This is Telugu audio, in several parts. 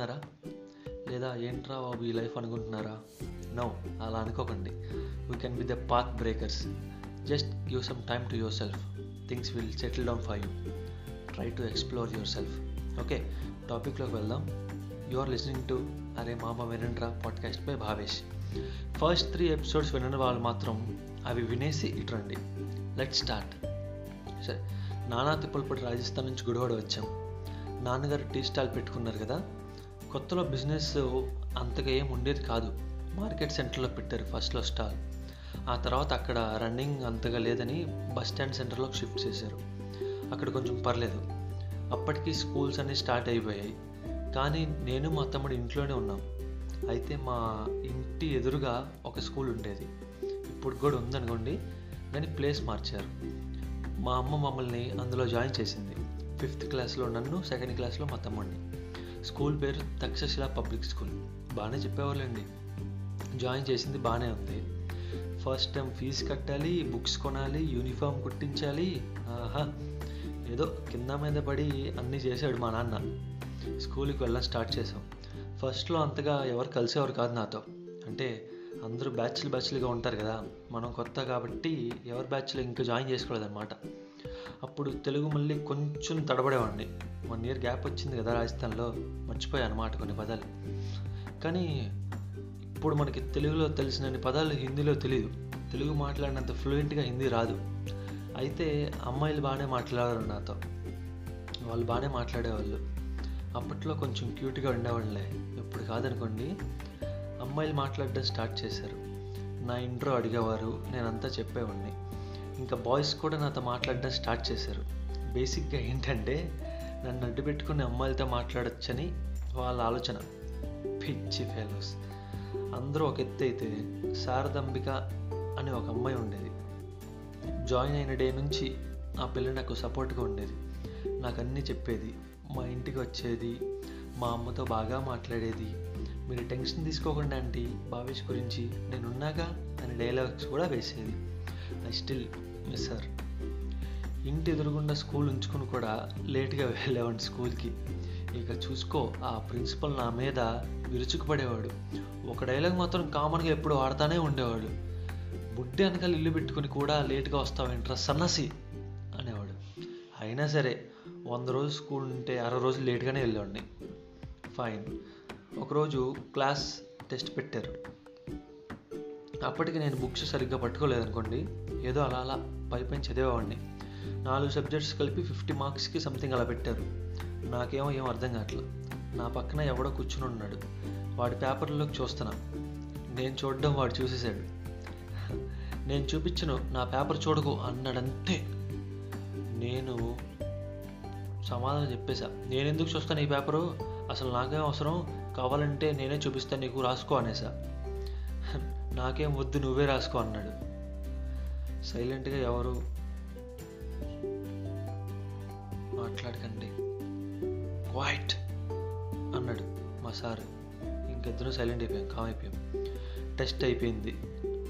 బాగున్నారా లేదా ఏంట్రా బాబు ఈ లైఫ్ అనుకుంటున్నారా? నో అలా అనుకోకండి. We can be the path breakers just give some time to yourself things will settle down for you try to explore yourself okay టాపిక్లోకి వెళ్దాం. యు ఆర్ లిసనింగ్ టు అరే మామ వినండ్రా podcast by Bhavesh. First three episodes వినని వాళ్ళు మాత్రం అవి వినేసి ఇటురండి. లెట్ స్టార్ట్ సరే నానా తిప్పలపూడి రాజస్థాన్ నుంచి గుడివాడ వచ్చాం. నాన్నగారు టీ స్టాల్ పెట్టుకున్నారు కదా? కొత్తలో బిజినెస్ అంతగా ఏం ఉండేది కాదు. మార్కెట్ సెంటర్లో పెట్టారు ఫస్ట్లో స్టాల్. ఆ తర్వాత అక్కడ రన్నింగ్ అంతగా లేదని బస్ స్టాండ్ సెంటర్లోకి షిఫ్ట్ చేశారు. అక్కడ కొంచెం పర్లేదు. అప్పటికి స్కూల్స్ అన్నీ స్టార్ట్ అయిపోయాయి. కానీ నేను మా తమ్ముడు ఇంట్లోనే ఉన్నాం. అయితే మా ఇంటి ఎదురుగా ఒక స్కూల్ ఉండేది. ఇప్పుడు కూడా ఉందనుకోండి కానీ ప్లేస్ మార్చారు. మా అమ్మ మమ్మల్ని అందులో జాయిన్ చేసింది. ఫిఫ్త్ క్లాస్లో నన్ను సెకండ్ క్లాస్లో మా తమ్ముడిని. స్కూల్ పేరు తక్షశిల పబ్లిక్ స్కూల్. బాగానే చెప్పేవాళ్ళండి. జాయిన్ చేసింది బాగానే ఉంది. ఫస్ట్ టైం ఫీజు కట్టాలి బుక్స్ కొనాలి యూనిఫామ్ కుట్టించాలి. ఆహా ఏదో కింద మీద పడి అన్నీ చేశాడు మా నాన్న. స్కూల్కి వెళ్ళడం స్టార్ట్ చేసాం ఫస్ట్లో అంతగా ఎవరు కలిసేవారు కాదు నాతో. అంటే అందరూ బ్యాచ్లు బ్యాచ్లుగా ఉంటారు కదా మనం కొత్త కాబట్టి ఎవరి బ్యాచ్లో ఇంకా జాయిన్ చేసుకోలేదన్నమాట. అప్పుడు తెలుగు మళ్ళీ కొంచెం తడబడేవాడిని. వన్ ఇయర్ గ్యాప్ వచ్చింది కదా రాజస్థాన్లో మర్చిపోయాను అనమాట కొన్ని పదాలు. కానీ ఇప్పుడు మనకి తెలుగులో తెలిసినన్ని పదాలు హిందీలో తెలియదు తెలుగు మాట్లాడినంత ఫ్లూయెంట్గా హిందీ రాదు. అయితే అమ్మాయిలు బాగానే మాట్లాడారు నాతో. వాళ్ళు బాగానే మాట్లాడేవాళ్ళు. అప్పట్లో కొంచెం క్యూట్గా ఉండేవాళ్ళే. ఇప్పుడు కాదనుకోండి. అమ్మాయిలు మాట్లాడడం స్టార్ట్ చేశారు. నా ఇంట్రో అడిగేవారు నేనంతా చెప్పేవాడిని. ఇంకా బాయ్స్ కూడా నాతో మాట్లాడడం స్టార్ట్ చేశారు. బేసిక్గా ఏంటంటే నన్ను అడ్డు పెట్టుకుని అమ్మాయిలతో మాట్లాడొచ్చని వాళ్ళ ఆలోచన. పిచ్చి ఫెలోస్ అందరూ ఒక ఎత్తు అయితే శారదంబిక అని ఒక అమ్మాయి ఉండేది. జాయిన్ అయిన డే నుంచి ఆ పిల్ల నాకు సపోర్ట్గా ఉండేది. నాకు అన్నీ చెప్పేది. మా ఇంటికి వచ్చేది. మా అమ్మతో బాగా మాట్లాడేది. మీరు టెన్షన్ తీసుకోకుండా ఆంటీ భావేష్ గురించి నేనున్నాగా అని డైలాగ్స్ కూడా వేసేది. ఐ స్టిల్ మిస్ హర్ ఇంటి ఎదురుగుండా స్కూల్ ఉంచుకుని కూడా లేట్గా వెళ్ళేవాడిని స్కూల్కి. ఇక చూసుకో ఆ ప్రిన్సిపల్ నా మీద విరుచుకుపడేవాడు. ఒక డైలాగ్ మాత్రం కామన్గా ఎప్పుడు వాడతానే ఉండేవాడు. బుడ్డి వెనకాల ఇల్లు పెట్టుకుని కూడా లేట్గా వస్తావేంట్రా సన్నసి అనేవాడు. అయినా సరే వంద రోజులు స్కూల్ ఉంటే అరవై రోజులు లేట్గానే వెళ్ళేవాడిని. ఫైన్ ఒకరోజు క్లాస్ టెస్ట్ పెట్టారు. అప్పటికి నేను బుక్స్ సరిగ్గా పట్టుకోలేదనుకోండి ఏదో అలా అలా పైపైన చదివేవాడిని. నాలుగు సబ్జెక్ట్స్ కలిపి ఫిఫ్టీ మార్క్స్కి సంథింగ్ అలా పెట్టారు. నాకేమో ఏం అర్థం కావట్లేదు. నా పక్కన ఎవడో కూర్చుని ఉన్నాడు. వాడి పేపర్లోకి చూస్తున్నా. నేను చూడడం వాడు చూసేసాడు నేను చూపించను నా పేపర్ చూడకు అన్నాడంతే. నేను సమాధానం చెప్పేశా. నేను ఎందుకు చూస్తాను ఈ పేపరు? అసలు నాకేం అవసరం? కావాలంటే నేనే చూపిస్తాను నీకు రాసుకో అనేసా. నాకేం వద్దు నువ్వే రాసుకో అన్నాడు. సైలెంట్గా ఎవరు మాట్లాడకండి. క్వైట్ అన్నాడు మా సార్. ఇంకిద్దరం సైలెంట్ అయిపోయాం కామ్ అయిపోయాం. టెస్ట్ అయిపోయింది.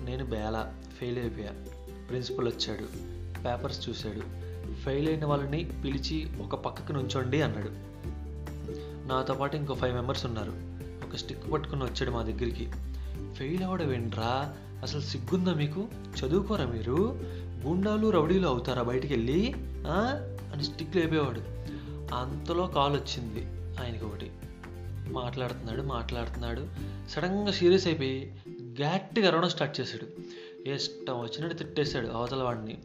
నేను బేలా ఫెయిల్ అయిపోయా. ప్రిన్సిపల్ వచ్చాడు పేపర్స్ చూశాడు. ఫెయిల్ అయిన వాళ్ళని పిలిచి ఒక పక్కకు నుంచోండి అన్నాడు. నాతో పాటు ఇంకో ఫైవ్ మెంబర్స్ ఉన్నారు. ఒక స్టిక్ పట్టుకుని వచ్చాడు మా దగ్గరికి. ఫెయిల్ అవ్వడం ఏంట్రా అసలు సిగ్గుందా మీకు? చదువుకోరా మీరు? గుండాలు రౌడీలు అవుతారా బయటికి వెళ్ళి అని స్టిక్ లేపేవాడు. అంతలో కాల్ వచ్చింది ఆయనకి ఒకటి మాట్లాడుతున్నాడు మాట్లాడుతున్నాడు. సడన్గా సీరియస్ అయిపోయి గట్టిగా అరవడం స్టార్ట్ చేశాడు. ఇష్టం వచ్చినట్టు తిట్టేశాడు అవతల వాడిని.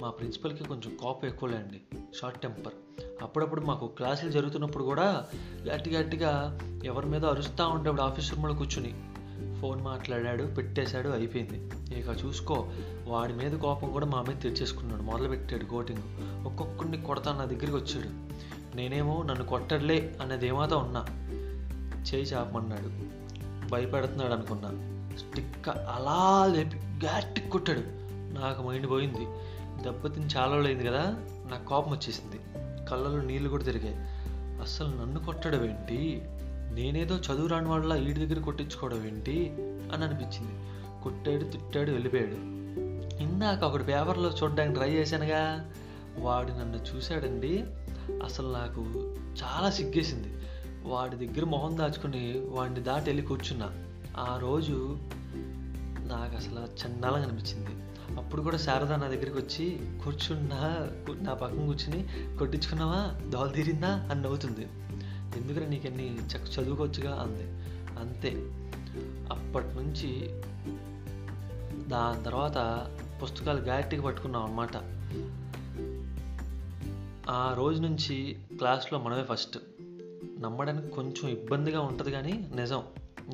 మా ప్రిన్సిపల్కి కొంచెం కోపం ఎక్కువలేండి షార్ట్ టెంపర్. అప్పుడప్పుడు మాకు క్లాసులు జరుగుతున్నప్పుడు కూడా గట్టి గట్టిగా ఎవరి మీద అరుస్తూ ఉండేవాడు ఆఫీస్ రూమ్లో కూర్చుని ఫోన్ మాట్లాడాడు పెట్టేశాడు అయిపోయింది. ఇక చూసుకో వాడి మీద కోపం కూడా మా మీద తెచ్చేసుకున్నాడు మొదలుపెట్టాడు కోటింగ్. ఒక్కొక్కడిని కొడతా నా దగ్గరికి వచ్చాడు. నేనేమో నన్ను కొట్టడలే అనేది ఏమాతో ఉన్నా. చేయి చాపమన్నాడు. భయపెడుతున్నాడు అనుకున్నా. స్టిక్ అలా లేపి గట్టి కొట్టాడు. నాకు మైండ్ పోయింది. దెబ్బతిని చాలా రోజులైంది కదా నాకు కోపం వచ్చేసింది. కళ్ళలో నీళ్ళు కూడా తిరిగాయి. అస్సలు నన్ను కొట్టడం ఏంటి? నేనేదో చదువు రాని వాళ్ళ వీడి దగ్గర కొట్టించుకోవడం ఏంటి? అని అనిపించింది. కొట్టాడు తిట్టాడు వెళ్ళిపోయాడు. ఇందాక ఒకటి పేపర్లో చూడడానికి ట్రై చేశానుగా. వాడు నన్ను చూశాడండి. అసలు నాకు చాలా సిగ్గేసింది. వాడి దగ్గర మొహం దాచుకుని వాడిని దాటి వెళ్ళి కూర్చున్నా. ఆ రోజు నాకు అసలు చండాలంగా అనిపించింది. అప్పుడు కూడా శారద నా దగ్గరికి వచ్చి కూర్చున్నా నా పక్కన కూర్చుని కొట్టించుకున్నావా? దోల తీరిందా? అని నవ్వుతుంది. ఎందుకంటే నీకు అన్ని చక్క చదువుకోవచ్చుగా? అంది. అంతే. అప్పటి నుంచి దాని తర్వాత పుస్తకాలు గట్టిగా పట్టుకున్నాం అన్నమాట. ఆ రోజు నుంచి క్లాస్లో మనమే ఫస్ట్. నమ్మడానికి కొంచెం ఇబ్బందిగా ఉంటుంది కానీ నిజం.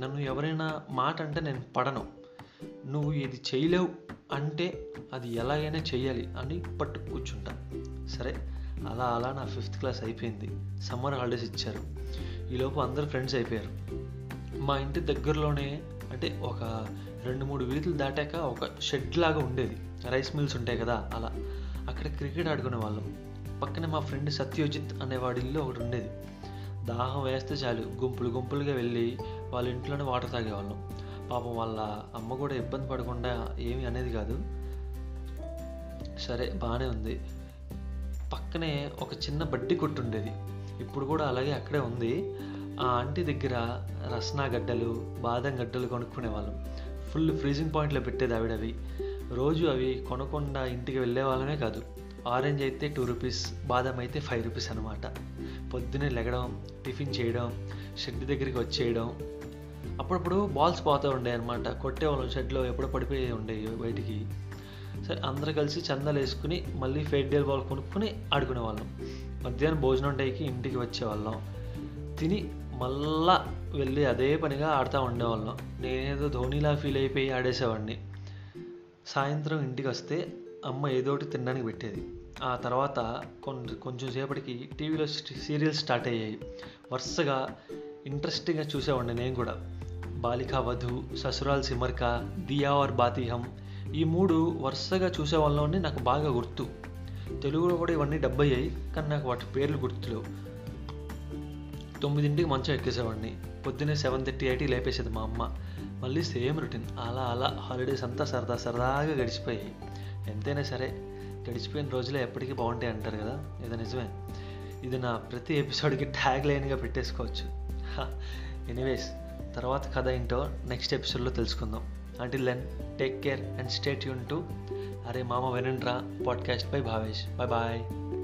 నన్ను ఎవరైనా మాట అంటే నేను పడను. నువ్వు ఇది చేయలేవు. అంటే అది ఎలాగైనా చేయాలి అని పట్టు కూర్చుంటా. సరే అలా అలా నా ఫిఫ్త్ క్లాస్ అయిపోయింది. సమ్మర్ హాలిడేస్ ఇచ్చారు. ఈలోపు అందరు ఫ్రెండ్స్ అయిపోయారు. మా ఇంటి దగ్గరలోనే అంటే ఒక రెండు మూడు వీధులు దాటాక ఒక షెడ్ లాగా ఉండేది. రైస్ మిల్స్ ఉంటాయి కదా అలా. అక్కడ క్రికెట్ ఆడుకునే వాళ్ళం. పక్కనే మా ఫ్రెండ్ సత్యోజిత్ అనేవాడి ఇల్లు ఒకటి ఉండేది. దాహం వేస్తే చాలు. గుంపులు గుంపులుగా వెళ్ళి వాళ్ళ ఇంట్లోనే వాటర్ తాగేవాళ్ళం. పాపం వాళ్ళ అమ్మ కూడా ఇబ్బంది పడకుండా ఏమీ అనేది కాదు. సరే బాగానే ఉంది. పక్కనే ఒక చిన్న బడ్డీ కొట్టు ఉండేది. ఇప్పుడు కూడా అలాగే అక్కడే ఉంది. ఆ ఆంటీ దగ్గర రస్నా గడ్డలు బాదం గడ్డలు కొనుక్కునే వాళ్ళం. ఫుల్ ఫ్రీజింగ్ పాయింట్లో పెట్టేది ఆవిడ అవి. రోజు అవి కొనకుండా ఇంటికి వెళ్ళే వాళ్ళమే కాదు. ఆరెంజ్ అయితే టూ రూపీస్ బాదం అయితే ఫైవ్ రూపీస్ అనమాట పొద్దున్నే లెగడం టిఫిన్ చేయడం షెడ్ దగ్గరికి వచ్చేయడం అప్పుడప్పుడు బాల్స్ పోతూ ఉండే అనమాట కొట్టేవాళ్ళం షెడ్లో ఎప్పుడో పడిపోయి ఉండేవి బయటికి. సరే అందరూ కలిసి చందాలు వేసుకుని మళ్ళీ ఫెయిర్డేల్ బాల్ కొనుక్కొని ఆడుకునేవాళ్ళం. మధ్యాహ్నం భోజనం టైకి ఇంటికి వచ్చేవాళ్ళం. తిని మళ్ళా వెళ్ళి అదే పనిగా ఆడుతూ ఉండేవాళ్ళం. నేనేదో ధోనిలా ఫీల్ అయిపోయి ఆడేసేవాడిని. సాయంత్రం ఇంటికి వస్తే అమ్మ ఏదో ఒకటి తినడానికి పెట్టేది. ఆ తర్వాత కొన్ని కొంచెం సేపటికి టీవీలో సీరియల్స్ స్టార్ట్ అయ్యాయి. వరుసగా ఇంట్రెస్టింగ్గా చూసేవాడిని నేను కూడా. బాలికా వధు ససురాల్ సిమర్క దియా ఆర్ బాతిహం ఈ మూడు వరుసగా చూసేవాళ్ళని నాకు బాగా గుర్తు. తెలుగులో కూడా ఇవన్నీ డబ్బయ్యాయి కానీ నాకు వాటి పేర్లు గుర్తులేవు. తొమ్మిదింటికి మంచం ఎక్కేసేవాడిని. పొద్దున్నే సెవెన్ థర్టీ ఎయిటీ లేపేసేది మా అమ్మ. మళ్ళీ సేమ్ రొటీన్. అలా అలా హాలిడేస్ అంతా సరదా సరదాగా గడిచిపోయాయి. ఎంతైనా సరే గడిచిపోయిన రోజులే ఎప్పటికీ బాగుంటాయి అంటారు కదా? ఇది నిజమే. ఇది నా ప్రతి ఎపిసోడ్కి ట్యాగ్ లైన్గా పెట్టేసుకోవచ్చు. ఎనీవేస్ తర్వాత కథ ఏంటో నెక్స్ట్ ఎపిసోడ్లో తెలుసుకుందాం. Until then take care and stay tuned to అరే మామ వెనండ్రా podcast by Bhavesh bye bye